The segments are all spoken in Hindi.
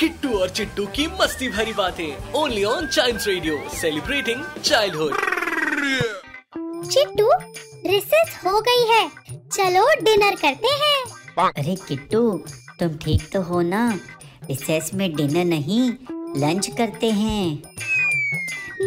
Kittu और चिट्टू की मस्ती भरी बातें only on child radio celebrating childhood Chittu recess हो गई है। चलो डिनर करते हैं। अरे किट्टू तुम ठीक तो हो ना? रिसेस में डिनर नहीं लंच करते हैं।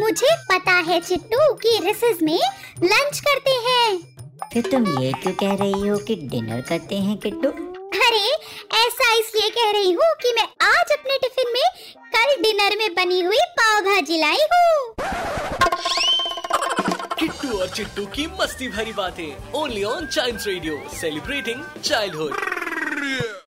मुझे पता है चिट्टू कि रिसेस में लंच करते हैं। फिर तुम ये क्यों कह रही हो कि डिनर करते हैं किट्टू? अरे, ऐसा इसलिए कह रही हूँ कि मैं आज अपने टिफ़िन में कल डिनर में बनी हुई पाव भाजी लाई हूँ। किट्टू और चिट्टू की मस्ती भरी बातें only on child radio celebrating childhood